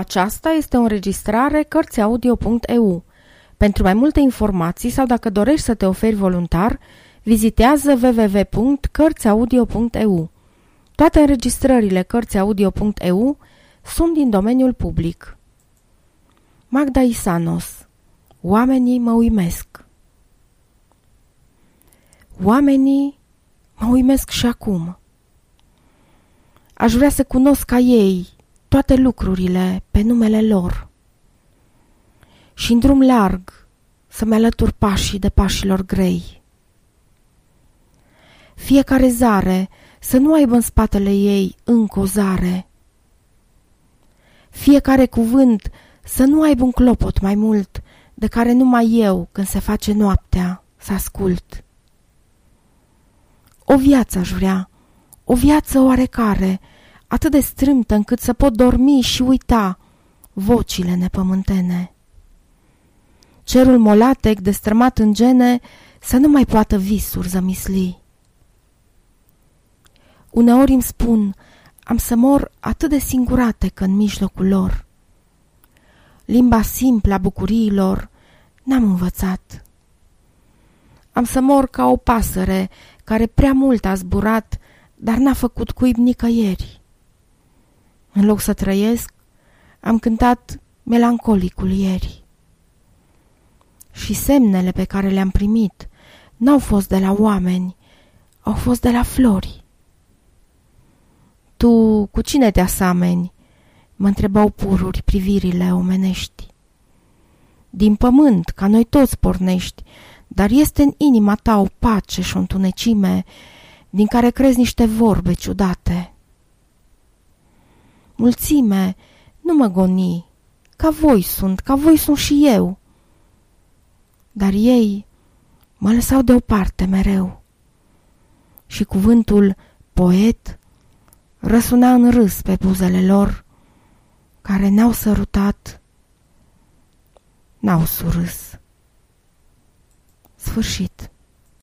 Aceasta este o înregistrare Cărțiaudio.eu. Pentru mai multe informații sau dacă dorești să te oferi voluntar, vizitează www.cărțiaudio.eu. Toate înregistrările Cărțiaudio.eu sunt din domeniul public. Magda Isanos Oamenii mă uimesc Oamenii mă uimesc și acum. Aș vrea să cunosc ca ei toate lucrurile pe numele lor. Și în drum larg să-mi alătur pașii de pașilor grei. Fiecare zare să nu aibă în spatele ei încă o zare. Fiecare cuvânt să nu aibă un clopot mai mult de care numai eu, când se face noaptea, să ascult. O viață aș vrea, o viață oarecare, atât de strâmtă încât să pot dormi și uita vocile nepământene. Cerul molatec, destrămat în gene, să nu mai poată visuri zămisli. Uneori îmi spun, am să mor atât de singurate că în mijlocul lor. Limba simplă a bucuriilor n-am învățat. Am să mor ca o pasăre care prea mult a zburat, dar n-a făcut cuib nicăieri. În loc să trăiesc, am cântat melancolicul ieri. Și semnele pe care le-am primit n-au fost de la oameni, au fost de la flori. Tu cu cine te asameni? Mă întrebau pururi privirile omenești. Din pământ, ca noi toți pornești, dar este în inima ta o pace și o întunecime din care crezi niște vorbe ciudate. Mulțime, nu mă goni, ca voi sunt, ca voi sunt și eu. Dar ei mă lăsau deoparte mereu. Și cuvântul poet răsuna în râs pe buzele lor, care n-au sărutat, n-au surâs. Sfârșit.